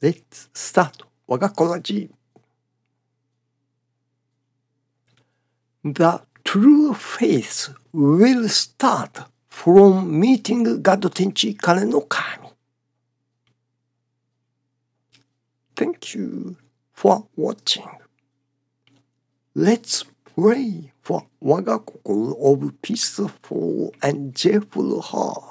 Let's start 我がこの字 The true faith will start from meeting God 天地彼の神 Thank you for watching. Let's pray for 我が心 of peaceful and cheerful heart.